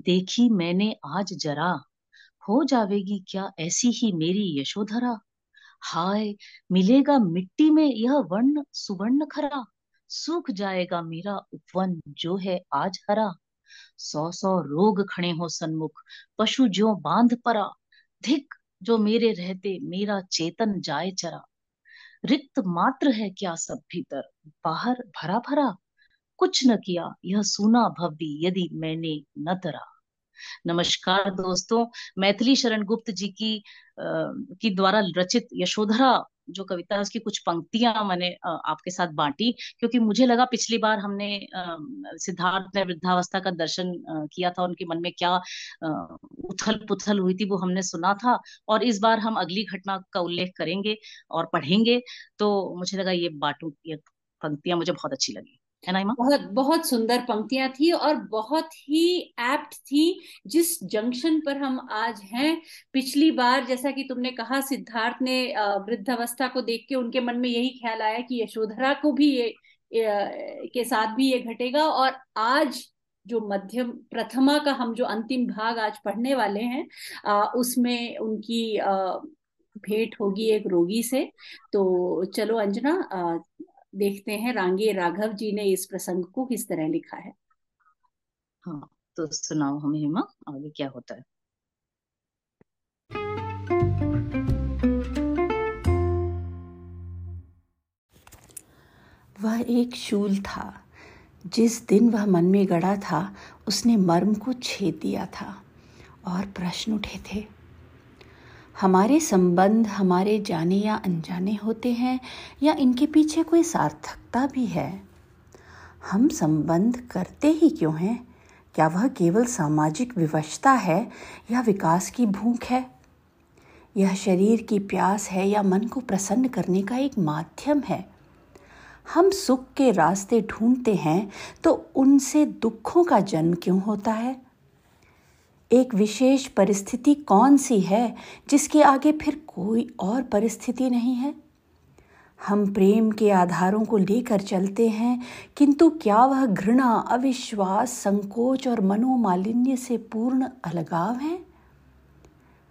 देखी मैंने आज जरा। हो जावेगी क्या ऐसी ही मेरी यशोधरा? हाय, मिलेगा मिट्टी में यह वर्ण सुवर्ण खरा। सूख जाएगा मेरा उपवन जो है आज हरा। सौ सौ रोग खड़े हो सन्मुख, पशु ज्यो बाँध परा। धिक, जो मेरे रहते मेरा चेतन जाए चरा। रिक्त मात्र है क्या सब भीतर? बाहर भरा भरा। कुछ न किया यह सुना भव्य यदि मैंने न तरा नमस्कार दोस्तों मैथिली शरण गुप्त जी की आ, की द्वारा रचित यशोधरा जो कविता है उसकी कुछ पंक्तियाँ मैंने आपके साथ बांटी क्योंकि मुझे लगा पिछली बार हमने सिद्धार्थ ने वृद्धावस्था का दर्शन किया था उनके मन में क्या उथल पुथल हुई थी वो हमने सुना था और इस बार हम अगली घटना का उल्लेख करेंगे और पढ़ेंगे तो मुझे लगा ये बाटू ये पंक्तियाँ मुझे बहुत अच्छी लगी। बहुत बहुत सुंदर पंक्तियाँ थी और बहुत ही एप्ट थी जिस जंक्शन पर हम आज हैं। पिछली बार जैसा कि तुमने कहा सिद्धार्थ ने वृद्धावस्था को देख के उनके मन में यही ख्याल आया कि यशोधरा को भी ये, के साथ भी ये घटेगा और आज जो मध्यम प्रथमा का हम जो अंतिम भाग आज पढ़ने वाले हैं आ, उसमें उनकी आ, भेंट होगी एक रोगी से। तो चलो अंजना देखते हैं रांगे राघव जी ने इस प्रसंग को किस तरह लिखा है। हाँ तो सुनाओ हमें हिमा आगे क्या होता है? वह एक शूल था। जिस दिन वह मन में गड़ा था उसने मर्म को छेद दिया था और प्रश्न उठे थे हमारे संबंध, हमारे जाने या अनजाने होते हैं, या इनके पीछे कोई सार्थकता भी है? हम संबंध करते ही क्यों हैं? क्या वह केवल सामाजिक विवशता है या विकास की भूख है? यह शरीर की प्यास है या मन को प्रसन्न करने का एक माध्यम है? हम सुख के रास्ते ढूंढते हैं तो उनसे दुखों का जन्म क्यों होता है? एक विशेष परिस्थिति कौन सी है जिसके आगे फिर कोई और परिस्थिति नहीं है? हम प्रेम के आधारों को लेकर चलते हैं, किंतु क्या वह घृणा, अविश्वास, संकोच और मनोमालिन्य से पूर्ण अलगाव है?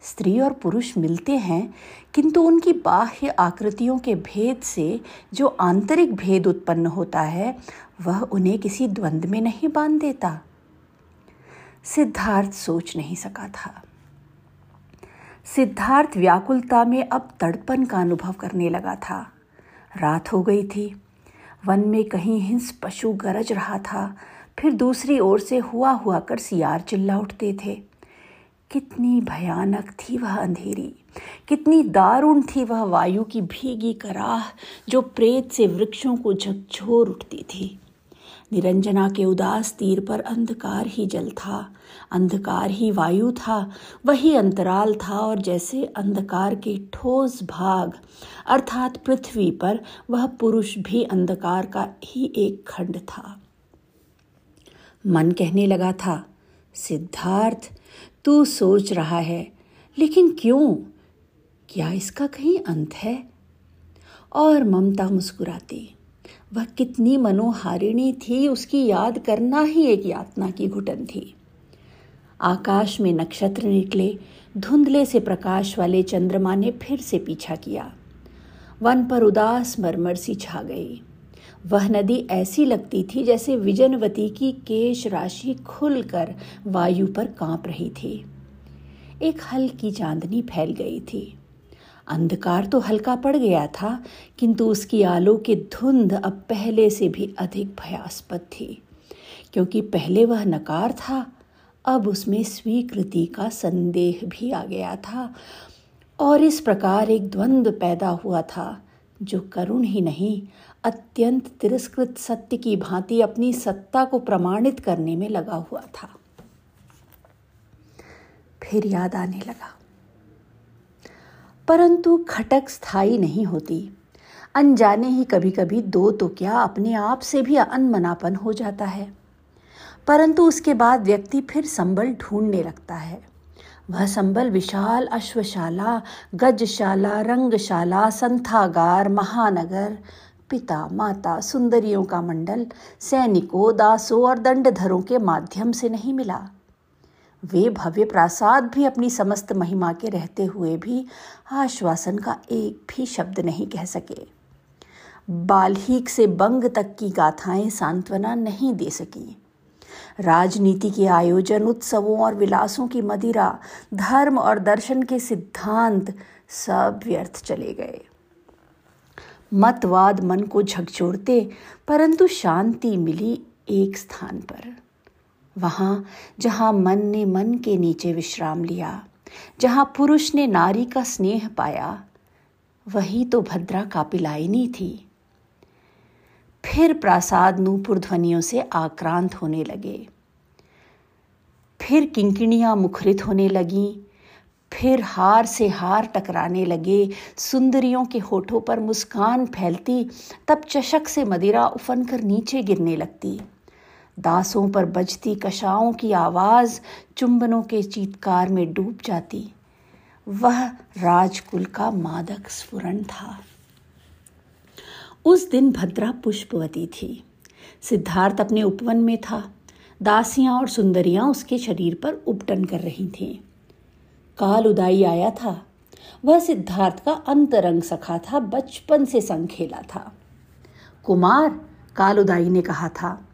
स्त्री और पुरुष मिलते हैं, किंतु उनकी बाह्य आकृतियों के भेद से जो आंतरिक भेद उत्पन्न होता है, वह उन्हें किसी द्वंद्व में नहीं बाँध देता। सिद्धार्थ सोच नहीं सका था। सिद्धार्थ व्याकुलता में अब तड़पन का अनुभव करने लगा था। रात हो गई थी। वन में कहीं हिंस पशु गरज रहा था। फिर दूसरी ओर से हुआ हुआ कर सियार चिल्ला उठते थे। कितनी भयानक थी वह अंधेरी। कितनी दारुण थी वह वायु की भीगी कराह जो प्रेत से वृक्षों को झकझोर उठती थी। निरंजना के उदास तीर पर अंधकार ही जल था। अंधकार ही वायु था, वही अंतराल था और जैसे अंधकार के ठोस भाग, अर्थात पृथ्वी पर, वह पुरुष भी अंधकार का ही एक खंड था। मन कहने लगा था, सिद्धार्थ, तू सोच रहा है, लेकिन क्यों? क्या इसका कहीं अंत है? और ममता मुस्कुराती वह कितनी मनोहारिणी थी, उसकी याद करना ही एक यातना की घुटन थी। आकाश में नक्षत्र निकले, धुंधले से प्रकाश वाले चंद्रमा ने फिर से पीछा किया। वन पर उदास मरमर सी छा गई। वह नदी ऐसी लगती थी जैसे विजनवती की केश राशि खुलकर वायु पर काँप रही थी। एक हल्की चांदनी फैल गई थी। अंधकार तो हल्का पड़ गया था, किंतु उसकी आलो की धुंध अब पहले से भी अधिक भयास्पद थी। क्योंकि पहले वह नकार था, अब उसमें स्वीकृति का संदेह भी आ गया था, और इस प्रकार एक द्वंद्व पैदा हुआ था, जो करुण ही नहीं, अत्यंत तिरस्कृत सत्य की भांति अपनी सत्ता को प्रमाणित करने में लगा हुआ था। फिर याद आने लगा। परंतु खटक स्थायी नहीं होती। अनजाने ही कभी कभी दो तो क्या अपने आप से भी अनमनापन हो जाता है। परंतु उसके बाद व्यक्ति फिर संबल ढूँढने लगता है। वह संबल विशाल, अश्वशाला, गजशाला, रंगशाला, संथागार, महानगर, पिता, माता, सुंदरियों का मंडल, सैनिकों, दासों और दंडधरों के माध्यम से नहीं मिला। वे भव्य प्रासाद भी अपनी समस्त महिमा के रहते हुए भी आश्वासन का एक भी शब्द नहीं कह सके। बाल्हीक से बंग तक की गाथाएँ सांत्वना नहीं दे सकी। राजनीति के आयोजन, उत्सवों और विलासों की मदिरा, धर्म और दर्शन के सिद्धांत सब व्यर्थ चले गए। मतवाद मन को झकझोरते, परंतु शांति मिली एक स्थान पर। वहाँ जहाँ मन ने मन के नीचे विश्राम लिया, जहाँ पुरुष ने नारी का स्नेह पाया, वही तो भद्रा कापिलाइनी थी। फिर प्रासाद नूपुर ध्वनियों से आक्रांत होने लगे। फिर किंकिणियाँ मुखरित होने लगी, फिर हार से हार टकराने लगे, सुंदरियों के होठों पर मुस्कान फैलती, तब चशक से मदिरा उफन कर नीचे गिरने लगती। दासों पर बजती कशाओं की आवाज़ चुंबनों के चीतकार में डूब जाती। वह राजकुल का मादक स्फुरन था। उस दिन भद्रा पुष्पवती थी। सिद्धार्थ अपने उपवन में था। दासियाँ और सुंदरियाँ उसके शरीर पर उपटन कर रही थीं। काल उदाई आया था। वह सिद्धार्थ का अंतरंग सखा था, बचपन से संग खेला था। कुमार, काल उदाई ने कहा था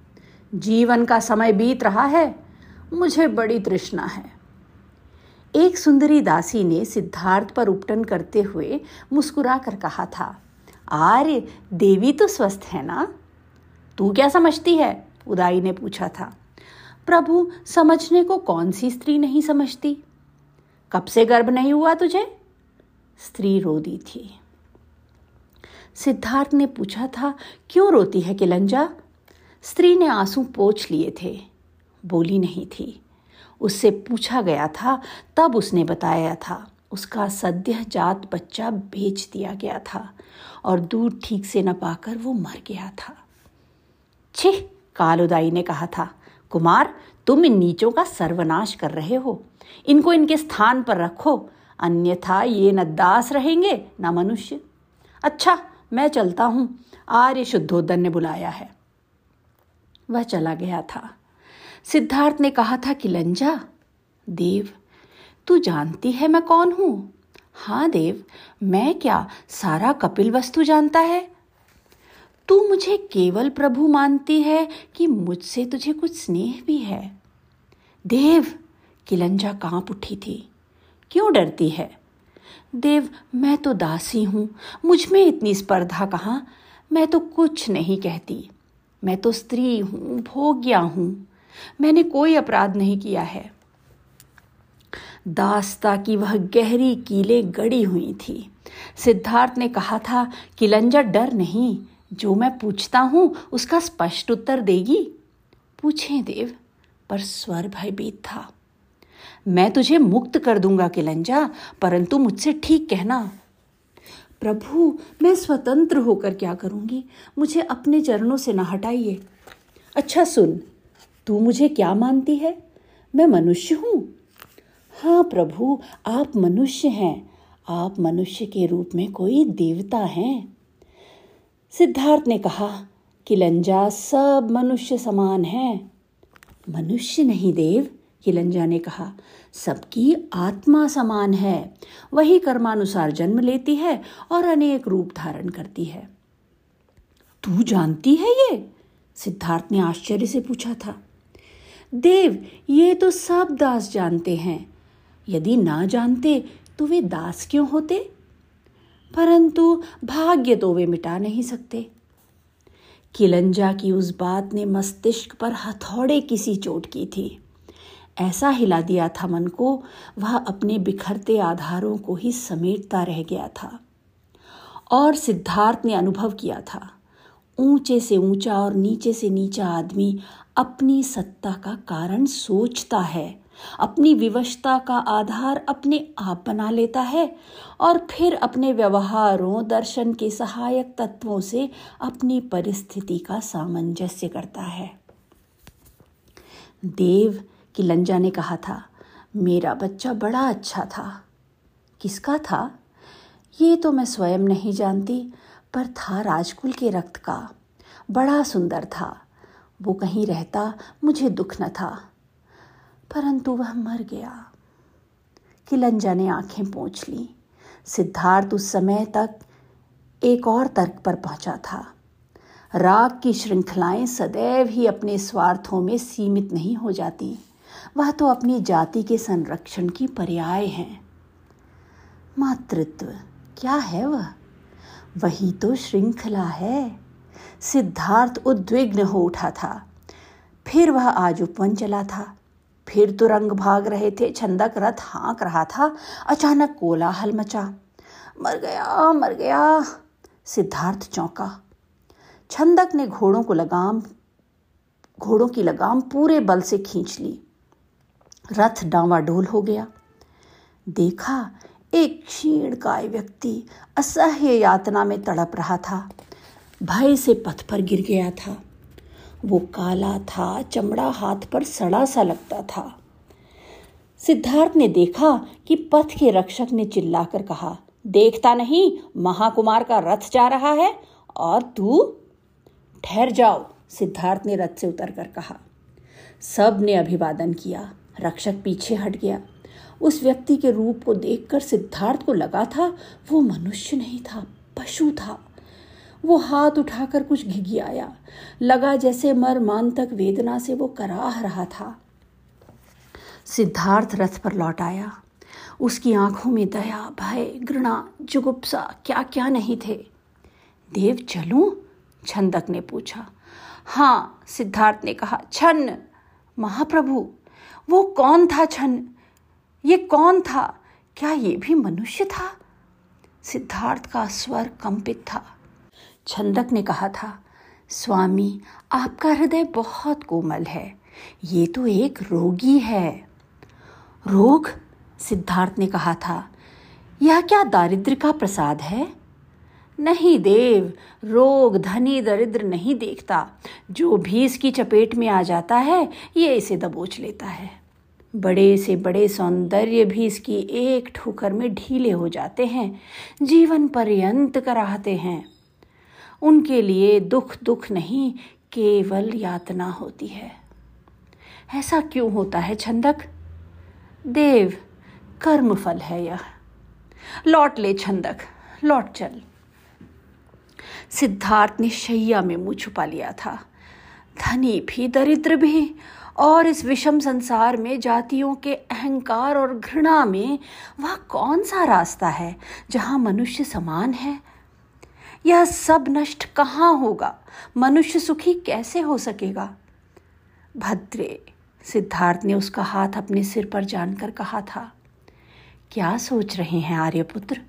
जीवन का समय बीत रहा है, मुझे बड़ी तृष्णा है। एक सुंदरी दासी ने सिद्धार्थ पर उपटन करते हुए मुस्कुरा कर कहा था आर्य देवी तो स्वस्थ है ना? तू क्या समझती है? उदाई ने पूछा था। प्रभु, समझने को कौन सी स्त्री नहीं समझती? कब से गर्भ नहीं हुआ तुझे? स्त्री रो दी थी। सिद्धार्थ ने पूछा था, क्यों रोती है, किलंजा? स्त्री ने आँसू पोछ लिए थे। बोली नहीं थी। उससे पूछा गया था, तब उसने बताया था, उसका सद्य जात बच्चा बेच दिया गया था और दूध ठीक से न पाकर वो मर गया था। छिह कालुदाई ने कहा था, कुमार, तुम इन नीचों का सर्वनाश कर रहे हो। इनको इनके स्थान पर रखो, अन्यथा ये न दास रहेंगे, न मनुष्य। अच्छा मैं चलता हूँ। आर्य शुद्धोदन ने बुलाया है। वह चला गया था। सिद्धार्थ ने कहा था कि, लंजा, देव, तू जानती है मैं कौन हूँ? हाँ देव, मैं क्या सारा कपिल वस्तु जानता है? तू मुझे केवल प्रभु मानती है कि मुझसे तुझे कुछ स्नेह भी है। देव, किलंजा काँप उठी थी, क्यों डरती है? देव, मैं तो दासी हूँ, मुझमें इतनी स्पर्धा कहाँ? मैं तो कुछ नहीं कहती। मैं तो स्त्री हूँ, भोग्या हूँ। मैंने कोई अपराध नहीं किया है। दास्ता की वह गहरी कीले गड़ी हुई थी। सिद्धार्थ ने कहा था कि लंजा डर नहीं, जो मैं पूछता हूँ, उसका स्पष्ट उत्तर देगी। पूछें देव, पर स्वर भयभीत था। मैं तुझे मुक्त कर दूँगा, किलंजा, परंतु मुझसे ठीक कहना। प्रभु, मैं स्वतंत्र होकर क्या करूँगी? मुझे अपने चरणों से ना हटाइए। अच्छा सुन, तू मुझे क्या मानती है? मैं मनुष्य हूँ। हाँ प्रभु, आप मनुष्य हैं। आप मनुष्य के रूप में कोई देवता हैं। सिद्धार्थ ने कहा कि लंजा सब मनुष्य समान हैं। मनुष्य नहीं देव किलंजा ने कहा, सबकी आत्मा समान है, वही कर्मानुसार जन्म लेती है और अनेक रूप धारण करती है। तू जानती है ये? सिद्धार्थ ने आश्चर्य से पूछा था। देव, ये तो सब दास जानते हैं। यदि ना जानते तो वे दास क्यों होते? परंतु भाग्य तो वे मिटा नहीं सकते। किलंजा की उस बात ने मस्तिष्क पर हथौड़े किसी चोट की थी। ऐसा हिला दिया था मन को, वह अपने बिखरते आधारों को ही समेटता रह गया था। और सिद्धार्थ ने अनुभव किया था, ऊँचे से ऊँचा और नीचे से नीचा आदमी अपनी सत्ता का कारण सोचता है, अपनी विवशता का आधार अपने आप बना लेता है और फिर अपने व्यवहारों, दर्शन के सहायक तत्वों से अपनी परिस्थिति का सामंजस्य करता है। देव कि लंजा ने कहा था, मेरा बच्चा बड़ा अच्छा था। किसका था? ये तो मैं स्वयं नहीं जानती, पर था राजकुल के रक्त का। बड़ा सुंदर था। वो कहीं रहता, मुझे दुख न था। परंतु वह मर गया किलंजा ने आँखें पोंछ ली। सिद्धार्थ उस समय तक एक और तर्क पर पहुँचा था। राग की श्रृंखलाएँ सदैव ही अपने स्वार्थों में सीमित नहीं हो जाती। वह तो अपनी जाति के संरक्षण की पर्याय हैं। मातृत्व, क्या है वह? वही तो श्रृंखला है। सिद्धार्थ उद्विग्न हो उठा था। फिर वह आज उपवन चला था। फिर तुरंग भाग रहे थे, छंदक रथ हाँक रहा था। अचानक कोलाहल मचा। मर गया मर गया। सिद्धार्थ चौंका। छंदक ने घोड़ों को लगाम, घोड़ों की लगाम पूरे बल से खींच ली। रथ डावाडोल हो गया। देखा, एक क्षीण काय व्यक्ति असह्य यातना में तड़प रहा था। भय से पथ पर गिर गया था। वो काला था, चमड़ा हाथ पर सड़ा सा लगता था। सिद्धार्थ ने देखा कि पथ के रक्षक ने चिल्लाकर कहा, देखता नहीं, महाकुमार का रथ जा रहा है और तू ठहर जाओ, सिद्धार्थ ने रथ से उतरकर कहा। सबने अभिवादन किया। रक्षक पीछे हट गया। उस व्यक्ति के रूप को देखकर, सिद्धार्थ को लगा था, वो मनुष्य नहीं था, पशु था। वो हाथ उठाकर कुछ घिघियाया लगा जैसे मर मान तक वेदना से वो कराह रहा था। सिद्धार्थ रथ पर लौट आया। उसकी आँखों में दया, भय, घृणा, जुगुप्सा क्या क्या नहीं थे। देव, चलूँ? छंदक ने पूछा। हाँ सिद्धार्थ ने कहा छन्न महाप्रभु। वो कौन था छन्न ये कौन था? क्या ये भी मनुष्य था? सिद्धार्थ का स्वर कंपित था। छंदक ने कहा था, स्वामी, आपका हृदय बहुत कोमल है। ये तो एक रोगी है। रोग? सिद्धार्थ ने कहा था, यह क्या दारिद्र का प्रसाद है? नहीं देव, रोग, धनी, दरिद्र नहीं देखता। जो भी इसकी चपेट में आ जाता है, ये इसे दबोच लेता है। बड़े से बड़े सौंदर्य भी इसकी एक ठोकर में ढीले हो जाते हैं, जीवन पर्यंत कराहते हैं। उनके लिए दुख दुख नहीं, केवल यातना होती है। ऐसा क्यों होता है छंदक? देव, कर्मफल है यह। लौट ले छंदक, लौट चल। सिद्धार्थ ने शैया में मुँह छुपा लिया था। धनी भी दरिद्र भी, और इस विषम संसार में जातियों के अहंकार और घृणा में वह कौन सा रास्ता है जहाँ मनुष्य समान है? यह सब नष्ट कहाँ होगा? मनुष्य सुखी कैसे हो सकेगा? भद्रे, सिद्धार्थ ने उसका हाथ अपने सिर पर जानकर कहा था, क्या सोच रहे हैं आर्यपुत्र?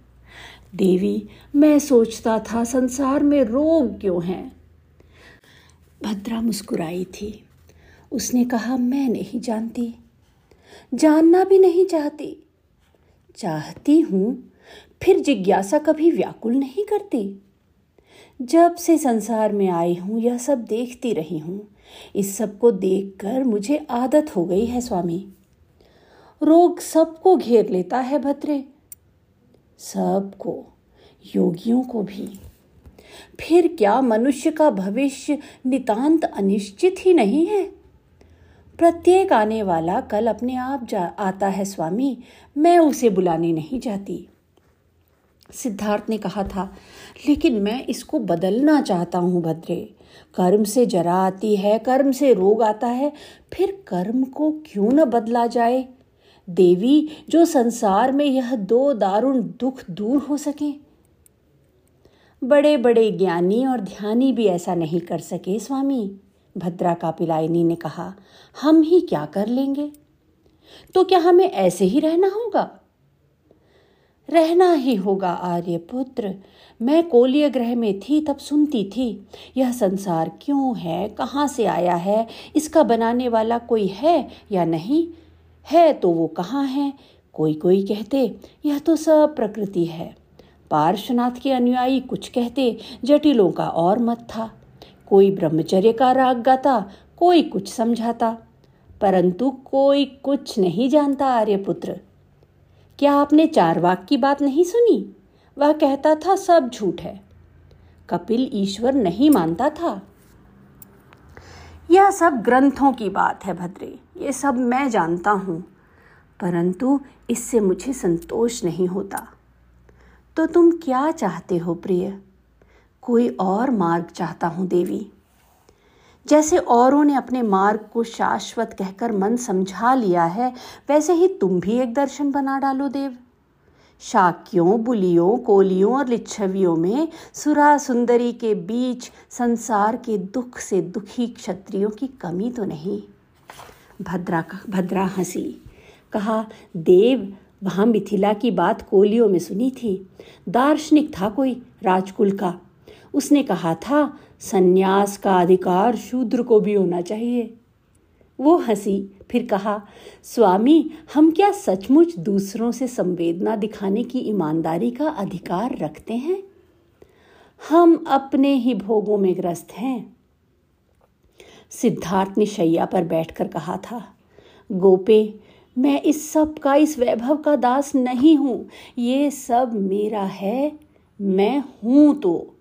देवी, मैं सोचता था संसार में रोग क्यों हैं? भद्रा मुस्कुराई थी। उसने कहा, मैं नहीं जानती। जानना भी नहीं चाहती। चाहती हूँ, फिर जिज्ञासा कभी व्याकुल नहीं करती। जब से संसार में आई हूँ, यह सब देखती रही हूँ। इस सबको देखकर मुझे आदत हो गई है, स्वामी। रोग सबको घेर लेता है, भद्रे। सबको, योगियों को भी। फिर क्या मनुष्य का भविष्य नितांत अनिश्चित ही नहीं है? प्रत्येक आने वाला कल अपने आप जा, आता है स्वामी, मैं उसे बुलाने नहीं जाती। सिद्धार्थ ने कहा था, लेकिन मैं इसको बदलना चाहता हूँ भद्रे। कर्म से जरा आती है, कर्म से रोग आता है, फिर कर्म को क्यों न बदला जाए? देवी जो संसार में यह दो दारुण दुख दूर हो सके। बड़े बड़े ज्ञानी और ध्यानी भी ऐसा नहीं कर सके स्वामी, भद्रा का पिलायनी ने कहा। हम ही क्या कर लेंगे? तो क्या हमें ऐसे ही रहना होगा? रहना ही होगा, आर्यपुत्र। मैं कोलिय ग्रह में थी, तब सुनती थी, यह संसार क्यों है, कहाँ से आया है, इसका बनाने वाला कोई है या नहीं? है तो वो कहाँ है? कोई कोई कहते, यह तो सब प्रकृति है। पार्श्वनाथ के अनुयायी कुछ कहते, जटिलों का और मत था। कोई ब्रह्मचर्य का राग गाता, कोई कुछ समझाता। परंतु कोई कुछ नहीं जानता आर्यपुत्र। क्या आपने चार वाक की बात नहीं सुनी? वह कहता था, सब झूठ है। कपिल ईश्वर नहीं मानता था। यह सब ग्रंथों की बात है, भद्रे। ये सब मैं जानता हूँ, परंतु इससे मुझे संतोष नहीं होता। तो तुम क्या चाहते हो प्रिय? कोई और मार्ग चाहता हूँ देवी। जैसे औरों ने अपने मार्ग को शाश्वत कहकर मन समझा लिया है, वैसे ही तुम भी एक दर्शन बना डालो देव। शाक्यों, बुलियों, कोलियों और लिच्छवियों में सुरा सुंदरी के बीच संसार के दुख से दुखी क्षत्रियों की कमी तो नहीं। भद्रा का भद्रा हँसी। कहा, देव, वहाँ मिथिला की बात कोलियों में सुनी थी। दार्शनिक था कोई राजकुल का। उसने कहा था, सन्यास का अधिकार शूद्र को भी होना चाहिए। वो हँसी, फिर कहा, स्वामी, हम क्या सचमुच दूसरों से संवेदना दिखाने की ईमानदारी का अधिकार रखते हैं? हम अपने ही भोगों में ग्रस्त हैं। सिद्धार्थ ने शैया पर बैठकर कहा था, गोपे, मैं इस सब का, इस वैभव का दास नहीं हूँ। ये सब मेरा है, मैं हूँ तो।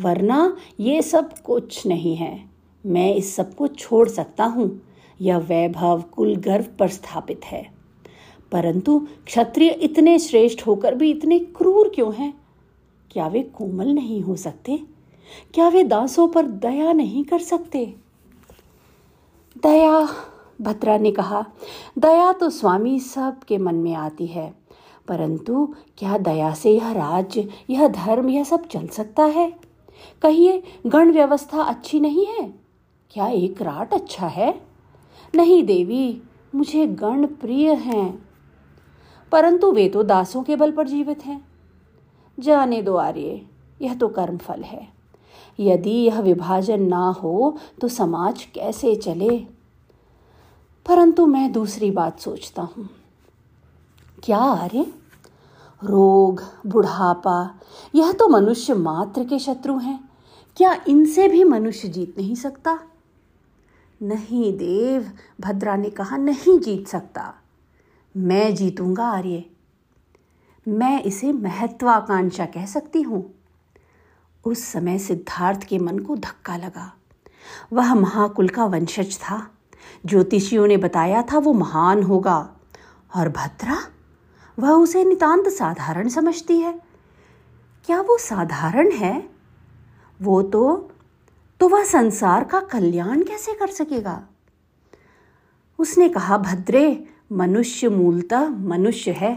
वरना ये सब कुछ नहीं है। मैं इस सबको छोड़ सकता हूँ। यह वैभव कुल गर्व पर स्थापित है। परंतु क्षत्रिय इतने श्रेष्ठ होकर भी इतने क्रूर क्यों हैं? क्या वे कोमल नहीं हो सकते? क्या वे दासों पर दया नहीं कर सकते? दया, भद्रा ने कहा, दया तो स्वामी सब के मन में आती है, परंतु क्या दया से यह राज्य, यह धर्म, यह सब चल सकता है? कहिए, गण व्यवस्था अच्छी नहीं है? क्या एक राट अच्छा है? नहीं देवी, मुझे गण प्रिय हैं, परंतु वे तो दासों के बल पर जीवित हैं। जाने दो आर्य, यह तो कर्म फल है। यदि यह विभाजन ना हो तो समाज कैसे चले? परंतु मैं दूसरी बात सोचता हूँ। क्या आर्य? रोग, बुढ़ापा, यह तो मनुष्य मात्र के शत्रु हैं। क्या इनसे भी मनुष्य जीत नहीं सकता? नहीं देव, भद्रा ने कहा, नहीं जीत सकता। मैं जीतूँगा आर्य। मैं इसे महत्वाकांक्षा कह सकती हूँ। उस समय सिद्धार्थ के मन को धक्का लगा। वह महाकुल का वंशज था। ज्योतिषियों ने बताया था वो महान होगा। और भद्रा? वह उसे नितांत साधारण समझती है। क्या वो साधारण है? वो तो तो वह संसार का कल्याण कैसे कर सकेगा? उसने कहा, भद्रे, मनुष्य मूलतः मनुष्य है।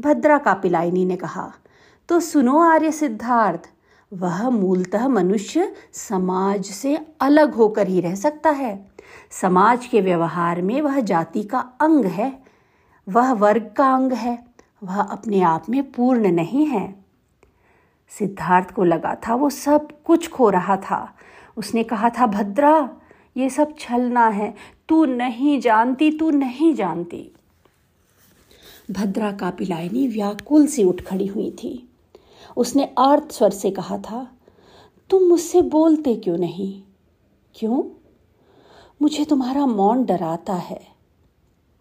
भद्रा का पिलाइनी ने कहा तो सुनो आर्य सिद्धार्थ, वह मूलतः मनुष्य समाज से अलग होकर ही रह सकता है। समाज के व्यवहार में वह जाति का अंग है, वह वर्ग का अंग है, वह अपने आप में पूर्ण नहीं है। सिद्धार्थ को लगा था वो सब कुछ खो रहा था। उसने कहा था, भद्रा, ये सब छलना है। तू नहीं जानती, तू नहीं जानती। भद्रा का पिलायनी व्याकुल से उठ खड़ी हुई थी। उसने आर्त स्वर से कहा था, तुम मुझसे बोलते क्यों नहीं? क्यों? मुझे तुम्हारा मौन डराता है।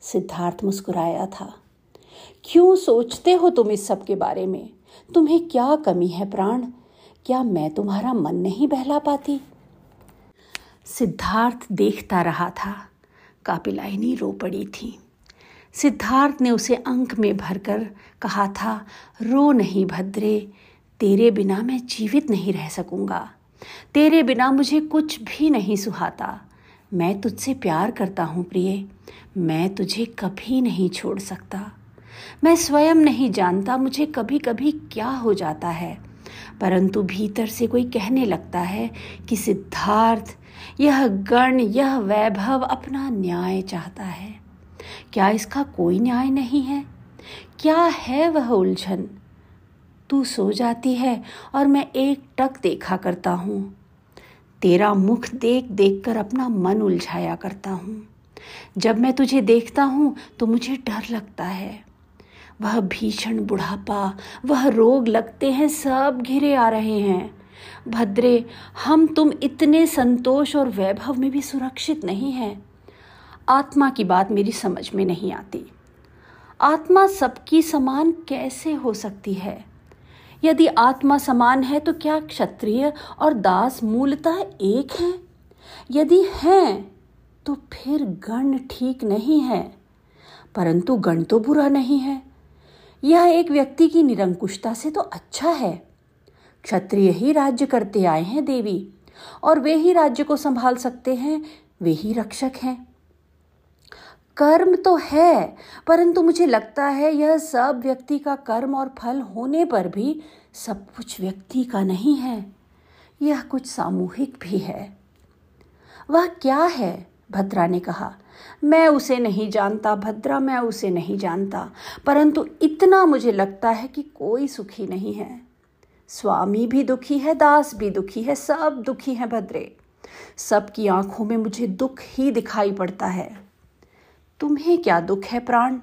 सिद्धार्थ मुस्कुराया था। क्यों सोचते हो तुम इस सब के बारे में? तुम्हें क्या कमी है प्राण? क्या मैं तुम्हारा मन नहीं बहला पाती? सिद्धार्थ देखता रहा था। कापिलाइनी रो पड़ी थी। सिद्धार्थ ने उसे अंक में भरकर कहा था, रो नहीं भद्रे, तेरे बिना मैं जीवित नहीं रह सकूँगा। तेरे बिना मुझे कुछ भी नहीं सुहाता। मैं तुझसे प्यार करता हूँ प्रिय। मैं तुझे कभी नहीं छोड़ सकता। मैं स्वयं नहीं जानता मुझे कभी कभी क्या हो जाता है। परंतु भीतर से कोई कहने लगता है कि सिद्धार्थ, यह गण, यह वैभव अपना न्याय चाहता है। क्या इसका कोई न्याय नहीं है? क्या है वह उलझन? तू सो जाती है और मैं एक टक देखा करता हूँ। तेरा मुख देख देख कर अपना मन उलझाया करता हूँ। जब मैं तुझे देखता हूँ तो मुझे डर लगता है। वह भीषण बुढ़ापा, वह रोग लगते हैं, सब घिरे आ रहे हैं। भद्रे, हम तुम इतने संतोष और वैभव में भी सुरक्षित नहीं हैं। आत्मा की बात मेरी समझ में नहीं आती। आत्मा सबकी समान कैसे हो सकती है? यदि आत्मा समान है तो क्या क्षत्रिय और दास मूलतः एक हैं? यदि हैं तो फिर गण ठीक नहीं है, परंतु गण तो बुरा नहीं है। यह एक व्यक्ति की निरंकुशता से तो अच्छा है। क्षत्रिय ही राज्य करते आए हैं देवी, और वे ही राज्य को संभाल सकते हैं, वे ही रक्षक हैं। कर्म तो है, परंतु मुझे लगता है यह सब व्यक्ति का कर्म और फल होने पर भी सब कुछ व्यक्ति का नहीं है। यह कुछ सामूहिक भी है। वह क्या है? भद्रा ने कहा, मैं उसे नहीं जानता, भद्रा, मैं उसे नहीं जानता, परंतु इतना मुझे लगता है कि कोई सुखी नहीं है। स्वामी भी दुखी है, दास भी दुखी है, सब दुखी हैं भद्रे। सबकी आँखों में मुझे दुख ही दिखाई पड़ता है। तुम्हें क्या दुख है प्राण?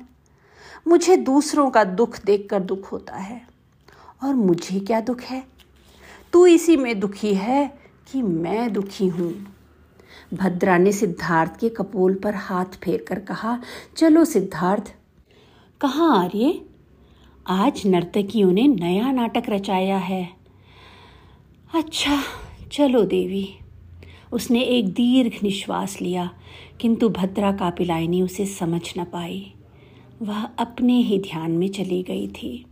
मुझे दूसरों का दुख देखकर दुख होता है। और मुझे क्या दुख है? तू इसी में दुखी है कि मैं दुखी हूँ। भद्रा ने सिद्धार्थ के कपोल पर हाथ फेर कर कहा, चलो सिद्धार्थ, कहाँ आर्य आज नर्तकियों ने नया नाटक रचाया है। अच्छा चलो देवी। उसने एक दीर्घ निश्वास लिया। किंतु भद्रा कापिलाइनी उसे समझ न पाई। वह अपने ही ध्यान में चली गई थी।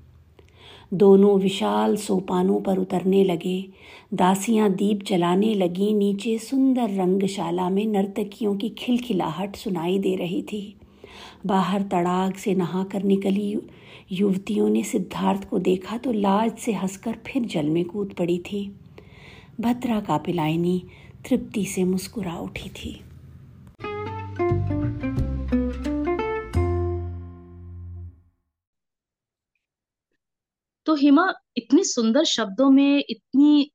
दोनों विशाल सोपानों पर उतरने लगे, दासियाँ दीप जलाने लगी, नीचे सुंदर रंगशाला में नर्तकियों की खिलखिलाहट सुनाई दे रही थी। बाहर तड़ाग से नहाकर निकली युवतियों ने सिद्धार्थ को देखा तो लाज से हंसकर फिर जल में कूद पड़ी थी। भद्रा कापिलाइनी तृप्ति से मुस्कुरा उठी थी। तो हिमा, इतनी सुंदर शब्दों में इतनी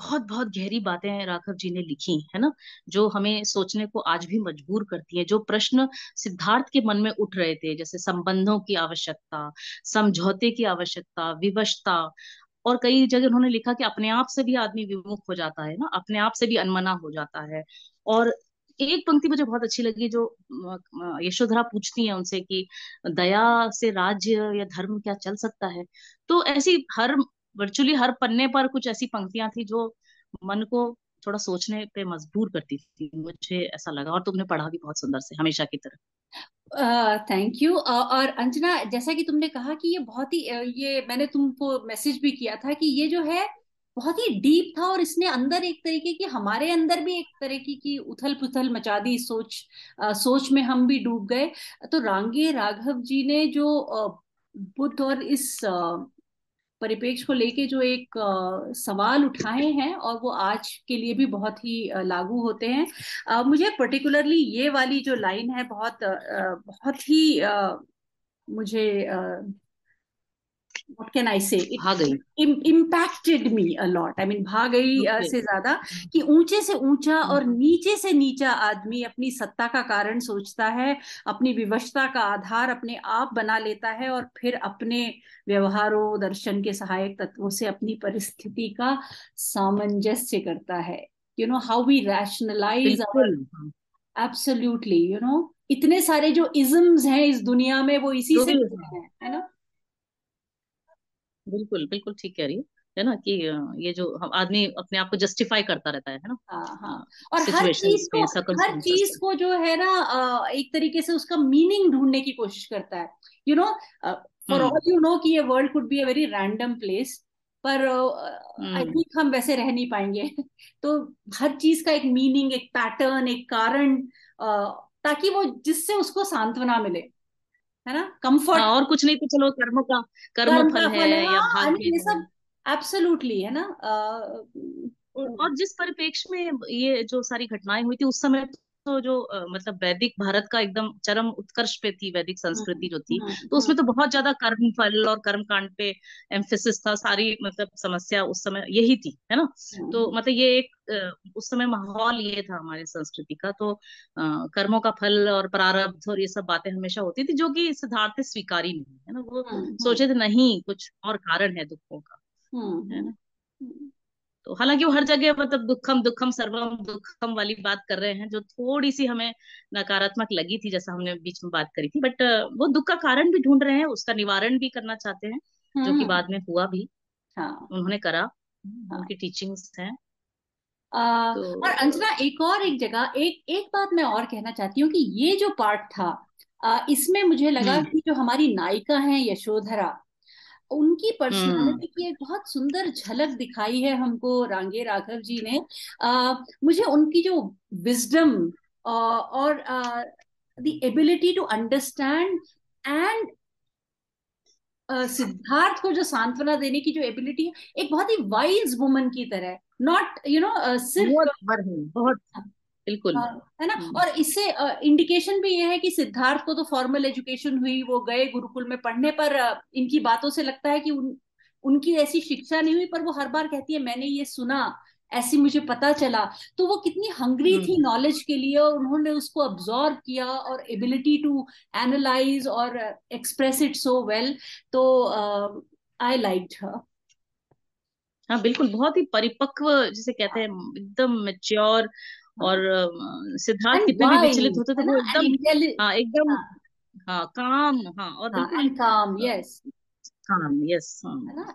बहुत बहुत गहरी बातें राघव जी ने लिखी, है ना? जो हमें सोचने को आज भी मजबूर करती है, जो प्रश्न सिद्धार्थ के मन में उठ रहे थे, जैसे संबंधों की आवश्यकता, समझौते की आवश्यकता, विवशता, और कई जगह उन्होंने लिखा कि अपने आप से भी आदमी विमुख हो जाता है ना? अपने आप से भी अनमना हो जाता है। और एक पंक्ति मुझे बहुत अच्छी लगी जो यशोधरा पूछती है उनसे कि दया से राज्य या धर्म क्या चल सकता है? तो ऐसी हर वर्चुअली हर पन्ने पर कुछ ऐसी पंक्तियाँ थी जो मन को थोड़ा सोचने पे मजबूर करती थी। मुझे ऐसा लगा और तुमने पढ़ा भी बहुत सुंदर से हमेशा की तरह। थैंक uh, यू uh, और अंजना जैसा कि तुमने कहा कि ये बहुत ही ये मैंने तुमको मैसेज भी किया था कि ये जो है बहुत ही डीप था और इसने अंदर एक तरीके की हमारे अंदर भी एक तरीके की उथल पुथल मचा दी सोच आ, सोच में हम भी डूब गए। तो रांगे राघव जी ने जो बुद्ध और इस परिपेक्ष को लेके जो एक आ, सवाल उठाए हैं और वो आज के लिए भी बहुत ही आ, लागू होते हैं। आ, मुझे पर्टिकुलरली ये वाली जो लाइन है बहुत आ, बहुत ही आ, मुझे what can I say? It भाग impacted me a lot. I mean, भाग गई. से ज़्यादा कि ऊँचे से ऊँचा और नीचे से नीचा आदमी अपनी सत्ता का कारण सोचता है अपनी विवशता का आधार अपने आप बना लेता है और फिर अपने व्यवहारों दर्शन के सहायक तत्वों से अपनी परिस्थिति का सामंजस्य करता है। You know how we rationalise absolutely you know इतने सारे जो इज्म्स हैं इस दुनिया में वो इसी से हैं है ना? बिल्कुल बिल्कुल ठीक कह रही है। है ना कि ये जो हम आदमी अपने आप को जस्टिफाई करता रहता है ना? हाँ हाँ। और हर चीज़ को हर चीज़ को जो है ना एक तरीके से उसका मीनिंग ढूँढने की कोशिश करता है। You know for all you know कि ये world could be a very random place पर आई uh, थिंक हम वैसे रह नहीं पाएँगे। तो हर चीज़ का एक मीनिंग एक पैटर्न एक कारण uh, ताकि वो जिससे उसको सांत्वना मिले। है ना? कंफर्ट हाँ, और कुछ नहीं तो चलो कर्म का कर्म फल है या हाँ, भाग्य ये सब एब्सोल्युटली है ना? और जिस परिपेक्ष में ये जो सारी घटनाएँ हुई थी उस समय तो जो मतलब वैदिक भारत का एकदम चरम उत्कर्ष पे थी वैदिक संस्कृति जो थी तो उसमें तो बहुत ज़्यादा कर्म फल और कर्म कांड पे एम्फेसिस था सारी मतलब समस्या उस समय यही थी है ना? तो मतलब ये एक उस समय माहौल ये था हमारे संस्कृति का तो कर्मों का फल और प्रारब्ध और ये सब बातें हमेशा होती थी जो कि सिद्धार्थ स्वीकारी नहीं है ना? वो सोचे थे नहीं कुछ और कारण है दुखों का है ना? तो हालाँकि वो हर जगह मतलब दुखम दुखम सर्वम दुखम वाली बात कर रहे हैं जो थोड़ी सी हमें नकारात्मक लगी थी जैसा हमने बीच में बात करी थी बट वो दुख का कारण भी ढूंढ रहे हैं उसका निवारण भी करना चाहते हैं जो कि हम्म। बाद में हुआ भी हाँ उन्होंने करा हाँ। उनकी टीचिंग्स हैं आ, तो... और अंजना एक और एक जगह एक एक बात मैं और कहना चाहती हूँ कि ये जो पार्ट था आ, इसमें मुझे लगा हम्म। कि जो हमारी नायिका है यशोधरा उनकी पर्सनालिटी हम्म। की एक बहुत सुंदर झलक दिखाई है हमको रांगे राघव जी ने। आ, मुझे उनकी जो विजडम और the ability to understand and Siddharth को जो सांत्वना देने की जो एबिलिटी है एक बहुत ही वाइज वुमन की तरह नॉट यू नो सिर्फ़ बहुत। बिल्कुल है ना हम्म। और इससे इंडिकेशन भी ये है कि सिद्धार्थ को तो फॉर्मल एजुकेशन हुई वो गए गुरुकुल में पढ़ने पर इनकी बातों से लगता है कि उन उनकी ऐसी शिक्षा नहीं हुई पर वो हर बार कहती है मैंने ये सुना ऐसी मुझे पता चला तो वो कितनी हंग्री थी नॉलेज हम्म। के लिए और उन्होंने उसको अब्जॉर्व किया और एबिलिटी टू एनालाइज और एक्सप्रेस इट सो वेल तो आई लाइक हर हाँ बिल्कुल बहुत ही परिपक्व जिसे कहते हैं एकदम मेच्योर और सिद्धार्थ कितने भी विचलित होते थे वो हाँ, एकदम हाँ एकदम हाँ। काम हाँ और काम यस हाँ। मतलब हाँ।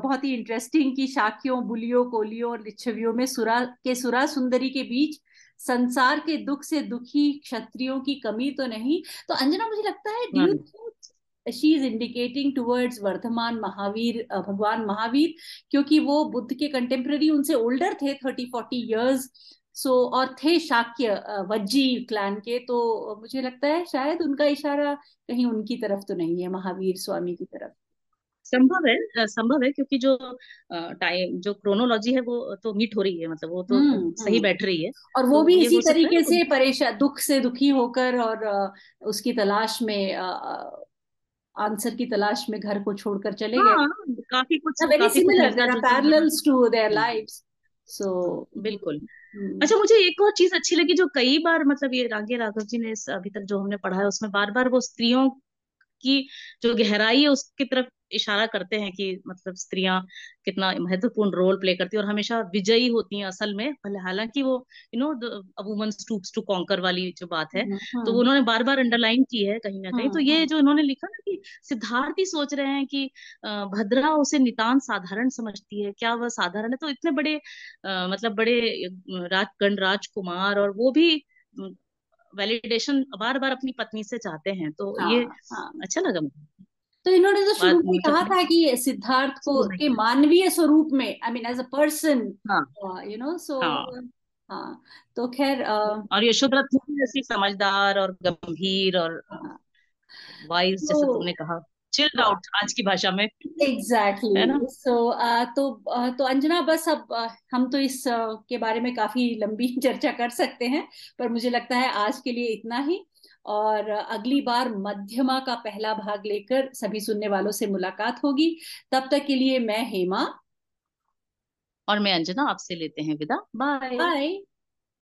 बहुत ही इंटरेस्टिंग की शाखियों बुलियों कोलियों और लिच्छवियों में सुरा के सुरा सुंदरी के बीच संसार के दुख से दुखी क्षत्रियों की कमी तो नहीं। तो अंजना मुझे लगता है do she is indicating towards Vardhaman Mahavir भगवान महावीर? क्योंकि वो बुद्ध के कंटेम्प्रेरी उनसे ओल्डर थे थर्टी फोर्टी ईयर्स सो और थे शाक्य वज्जी क्लैन के तो मुझे लगता है शायद उनका इशारा कहीं उनकी तरफ़ तो नहीं है महावीर स्वामी की तरफ़। संभव है संभव है क्योंकि जो टाइम जो क्रोनोलॉजी है वो तो मीट हो रही है मतलब वो तो हम्म, सही हम्म। बैठ रही है। और वो तो भी इसी तरीके से परेशान दुख से दुखी होकर और उसकी तलाश में आंसर की तलाश में घर को छोड़कर चले गए। हाँ, काफ़ी कुछ very similar parallels to their lives so बिल्कुल। हम्म। अच्छा मुझे एक और चीज़ अच्छी लगी जो कई बार मतलब ये रागे राघव जी ने अभी तक जो हमने पढ़ा है उसमें बार बार वो स्त्रियों की जो गहराई है उसकी तरफ़ इशारा करते हैं कि मतलब स्त्रियाँ कितना महत्वपूर्ण रोल प्ले करती है और हमेशा विजयी होती हैं असल में। भले हालाँकि वो you know woman stoops to conquer वाली जो बात है हम्म, तो। उन्होंने बार बार अंडरलाइन की है कहीं ना कहीं। तो ये जो इन्होंने लिखा ना कि सिद्धार्थ ही सोच रहे हैं कि भद्रा उसे नितान साधारण समझती है क्या वह साधारण है? तो इतने बड़े मतलब बड़े राज गण राजकुमार और वो भी वैलिडेशन बार बार अपनी पत्नी से चाहते हैं तो हाँ, ये हाँ. अच्छा लगा मुझे। तो इन्होंने तो शुरू में कहा था कि सिद्धार्थ को के मानवीय स्वरूप में I mean as a person you know so हाँ। तो खैर और यशोधरा थी ऐसी समझदार और गंभीर और वाइज हाँ। जैसे तो तुमने कहा। चिल्ड आउट आज की भाषा में। Exactly exactly. So so, uh, तो uh, तो अंजना बस अब uh, हम तो इस uh, के बारे में काफ़ी लंबी चर्चा कर सकते हैं पर मुझे लगता है आज के लिए इतना ही। और अगली बार मध्यमा का पहला भाग लेकर सभी सुनने वालों से मुलाकात होगी। तब तक के लिए मैं हेमा। और मैं अंजना आपसे लेते हैं विदा। Bye bye